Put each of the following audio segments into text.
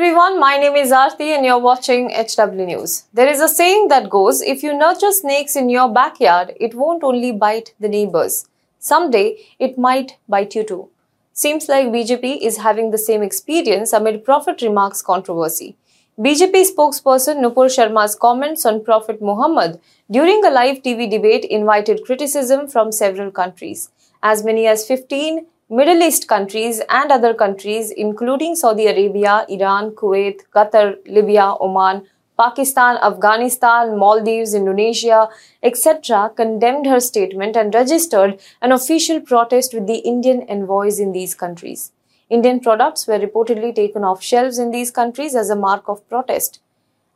everyone, my name is Aarti and you're watching HW News. There is a saying that goes if you nurture snakes in your backyard, it won't only bite the neighbors. Someday, it might bite you too. Seems like BJP is having the same experience amid Prophet remarks controversy. BJP spokesperson Nupur Sharma's comments on Prophet Muhammad during a live TV debate invited criticism from several countries. As many as 15 Middle East countries and other countries, including Saudi Arabia, Iran, Kuwait, Qatar, Libya, Oman, Pakistan, Afghanistan, Maldives, Indonesia, etc., condemned her statement and registered an official protest with the Indian envoys in these countries. Indian products were reportedly taken off shelves in these countries as a mark of protest.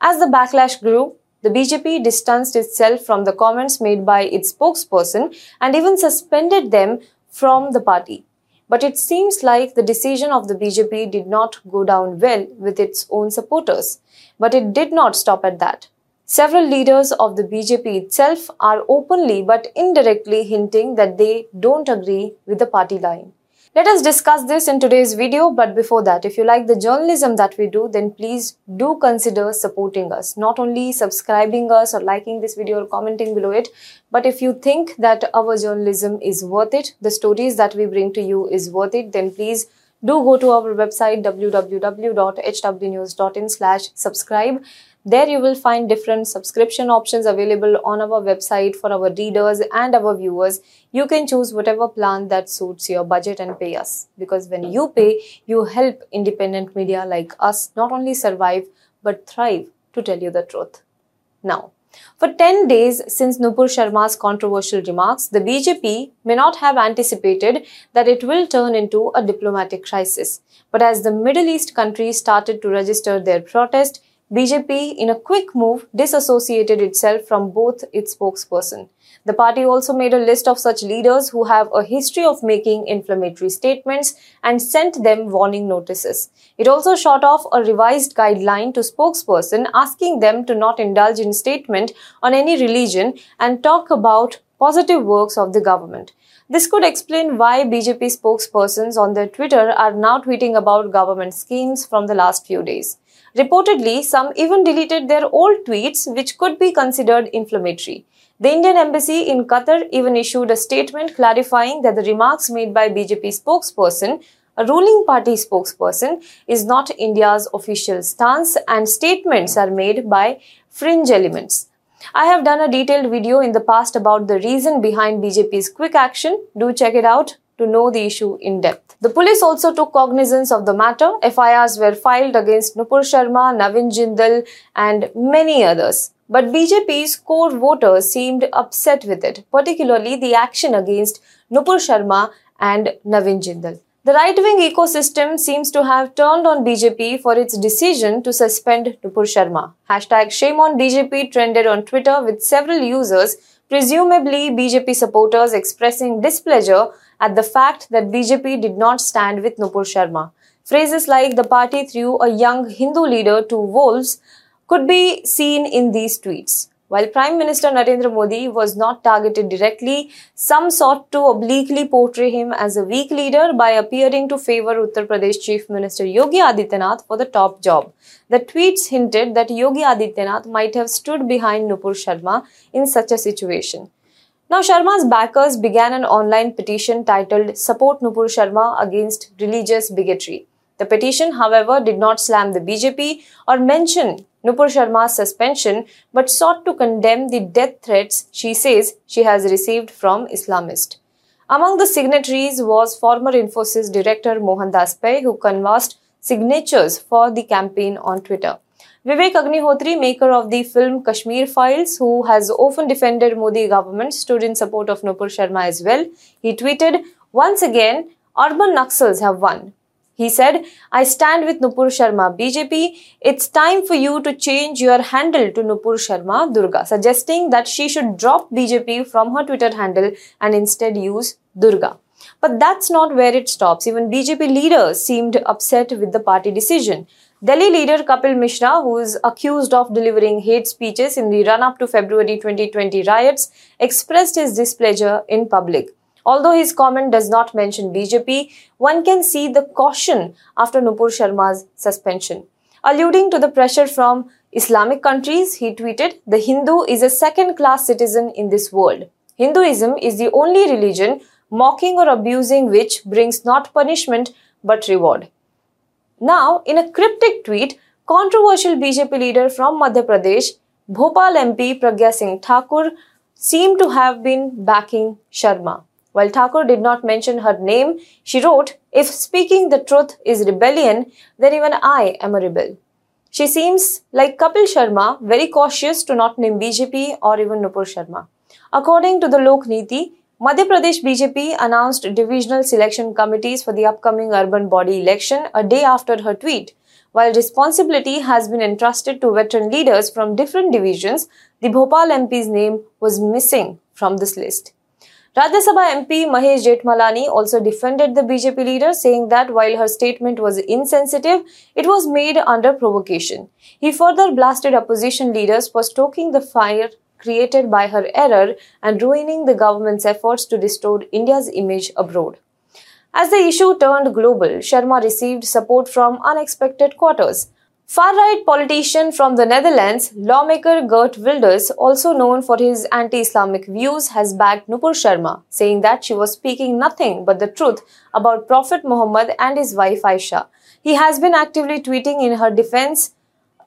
As the backlash grew, the BJP distanced itself from the comments made by its spokesperson and even suspended them from the party. But it seems like the decision of the BJP did not go down well with its own supporters. But it did not stop at that. Several leaders of the BJP itself are openly but indirectly hinting that they don't agree with the party line. Let us discuss this in today's video, but before that, if you like the journalism that we do, then please do consider supporting us. Not only subscribing us or liking this video or commenting below it, but if you think that our journalism is worth it, the stories that we bring to you is worth it, then please do go to our website www.hwnews.in slash subscribe there you will find different subscription options available on our website for our readers and our viewers. You can choose whatever plan that suits your budget and pay us. Because when you pay, you help independent media like us not only survive but thrive to tell you the truth. Now, for 10 days since Nupur Sharma's controversial remarks, the BJP may not have anticipated that it will turn into a diplomatic crisis. But as the Middle East countries started to register their protest, BJP, in a quick move, disassociated itself from both its spokesperson. The party also made a list of such leaders who have a history of making inflammatory statements and sent them warning notices. It also shot off a revised guideline to spokesperson asking them to not indulge in statement on any religion and talk about positive works of the government. This could explain why BJP spokespersons on their Twitter are now tweeting about government schemes from the last few days. Reportedly, some even deleted their old tweets, which could be considered inflammatory. The Indian embassy in Qatar even issued a statement clarifying that the remarks made by BJP spokesperson, a ruling party spokesperson, is not India's official stance and statements are made by fringe elements. I have done a detailed video in the past about the reason behind BJP's quick action. Do check it out to know the issue in depth. The police also took cognizance of the matter. FIRs were filed against Nupur Sharma, Navin Jindal, and many others. But BJP's core voters seemed upset with it, particularly the action against Nupur Sharma and Navin Jindal. The right wing ecosystem seems to have turned on BJP for its decision to suspend Nupur Sharma. Hashtag shame on BJP trended on Twitter with several users, presumably BJP supporters expressing displeasure at the fact that BJP did not stand with Nupur Sharma. Phrases like the party threw a young Hindu leader to wolves could be seen in these tweets. While Prime Minister Narendra Modi was not targeted directly, some sought to obliquely portray him as a weak leader by appearing to favor Uttar Pradesh Chief Minister Yogi Adityanath for the top job. The tweets hinted that Yogi Adityanath might have stood behind Nupur Sharma in such a situation. Now, Sharma's backers began an online petition titled Support Nupur Sharma Against Religious Bigotry. The petition, however, did not slam the BJP or mention Nupur Sharma's suspension, but sought to condemn the death threats she says she has received from Islamists. Among the signatories was former Infosys director Mohandas Pai, who canvassed signatures for the campaign on Twitter. Vivek Agnihotri, maker of the film Kashmir Files, who has often defended Modi government, stood in support of Nupur Sharma as well. He tweeted, Once again, urban Naxals have won. He said, I stand with Nupur Sharma BJP. It's time for you to change your handle to Nupur Sharma Durga, suggesting that she should drop BJP from her Twitter handle and instead use Durga. But that's not where it stops. Even BJP leaders seemed upset with the party decision. Delhi leader Kapil Mishra, who is accused of delivering hate speeches in the run up to February 2020 riots, expressed his displeasure in public. Although his comment does not mention BJP, one can see the caution after Nupur Sharma's suspension. Alluding to the pressure from Islamic countries, he tweeted, The Hindu is a second class citizen in this world. Hinduism is the only religion mocking or abusing which brings not punishment but reward. Now, in a cryptic tweet, controversial BJP leader from Madhya Pradesh, Bhopal MP Pragya Singh Thakur, seemed to have been backing Sharma. While Thakur did not mention her name, she wrote, If speaking the truth is rebellion, then even I am a rebel. She seems like Kapil Sharma, very cautious to not name BJP or even Nupur Sharma. According to the Lok Niti, Madhya Pradesh BJP announced divisional selection committees for the upcoming urban body election a day after her tweet. While responsibility has been entrusted to veteran leaders from different divisions, the Bhopal MP's name was missing from this list. Rajya Sabha MP Mahesh Jethmalani also defended the BJP leader, saying that while her statement was insensitive, it was made under provocation. He further blasted opposition leaders for stoking the fire created by her error and ruining the government's efforts to restore India's image abroad. As the issue turned global, Sharma received support from unexpected quarters. Far-right politician from the Netherlands, lawmaker Geert Wilders, also known for his anti-Islamic views, has backed Nupur Sharma, saying that she was speaking nothing but the truth about Prophet Muhammad and his wife Aisha. He has been actively tweeting in her defense,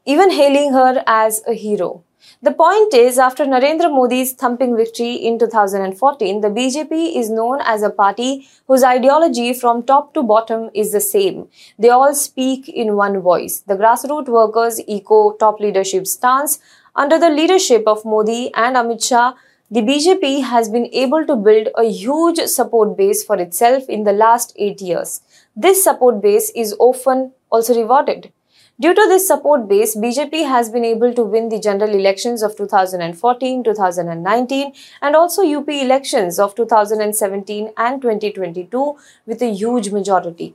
even hailing her as a hero. The point is, after Narendra Modi's thumping victory in 2014, the BJP is known as a party whose ideology from top to bottom is the same. They all speak in one voice. The grassroots workers' eco top leadership stance under the leadership of Modi and Amit Shah the BJP has been able to build a huge support base for itself in the last eight years. This support base is often also rewarded. Due to this support base, BJP has been able to win the general elections of 2014, 2019 and also UP elections of 2017 and 2022 with a huge majority.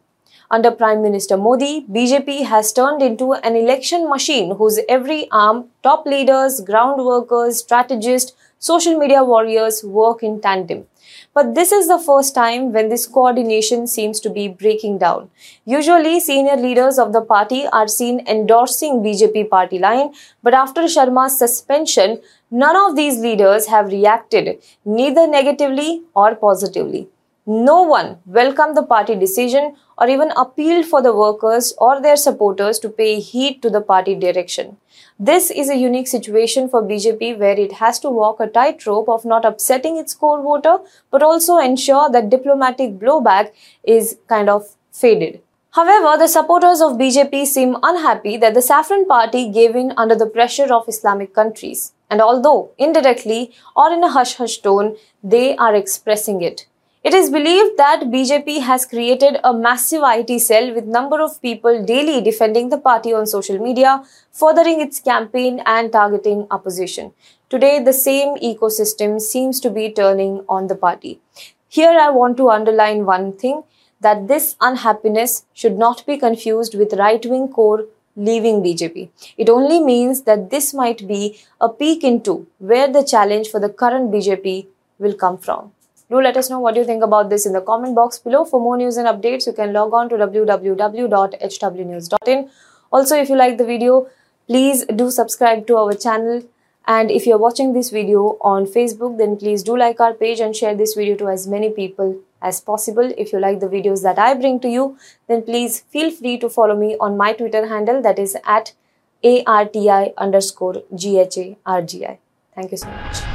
Under Prime Minister Modi, BJP has turned into an election machine whose every arm, top leaders, ground workers, strategists, social media warriors work in tandem. But this is the first time when this coordination seems to be breaking down. Usually, senior leaders of the party are seen endorsing BJP party line, but after Sharma's suspension, none of these leaders have reacted, neither negatively or positively. No one welcomed the party decision or even appealed for the workers or their supporters to pay heed to the party direction. This is a unique situation for BJP where it has to walk a tightrope of not upsetting its core voter but also ensure that diplomatic blowback is kind of faded. However, the supporters of BJP seem unhappy that the Saffron Party gave in under the pressure of Islamic countries. And although indirectly or in a hush hush tone, they are expressing it. It is believed that BJP has created a massive IT cell with number of people daily defending the party on social media, furthering its campaign and targeting opposition. Today, the same ecosystem seems to be turning on the party. Here, I want to underline one thing that this unhappiness should not be confused with right wing core leaving BJP. It only means that this might be a peek into where the challenge for the current BJP will come from. Do let us know what you think about this in the comment box below. For more news and updates, you can log on to www.hwnews.in. Also, if you like the video, please do subscribe to our channel. And if you're watching this video on Facebook, then please do like our page and share this video to as many people as possible. If you like the videos that I bring to you, then please feel free to follow me on my Twitter handle that is at ARTI underscore GHARGI. Thank you so much.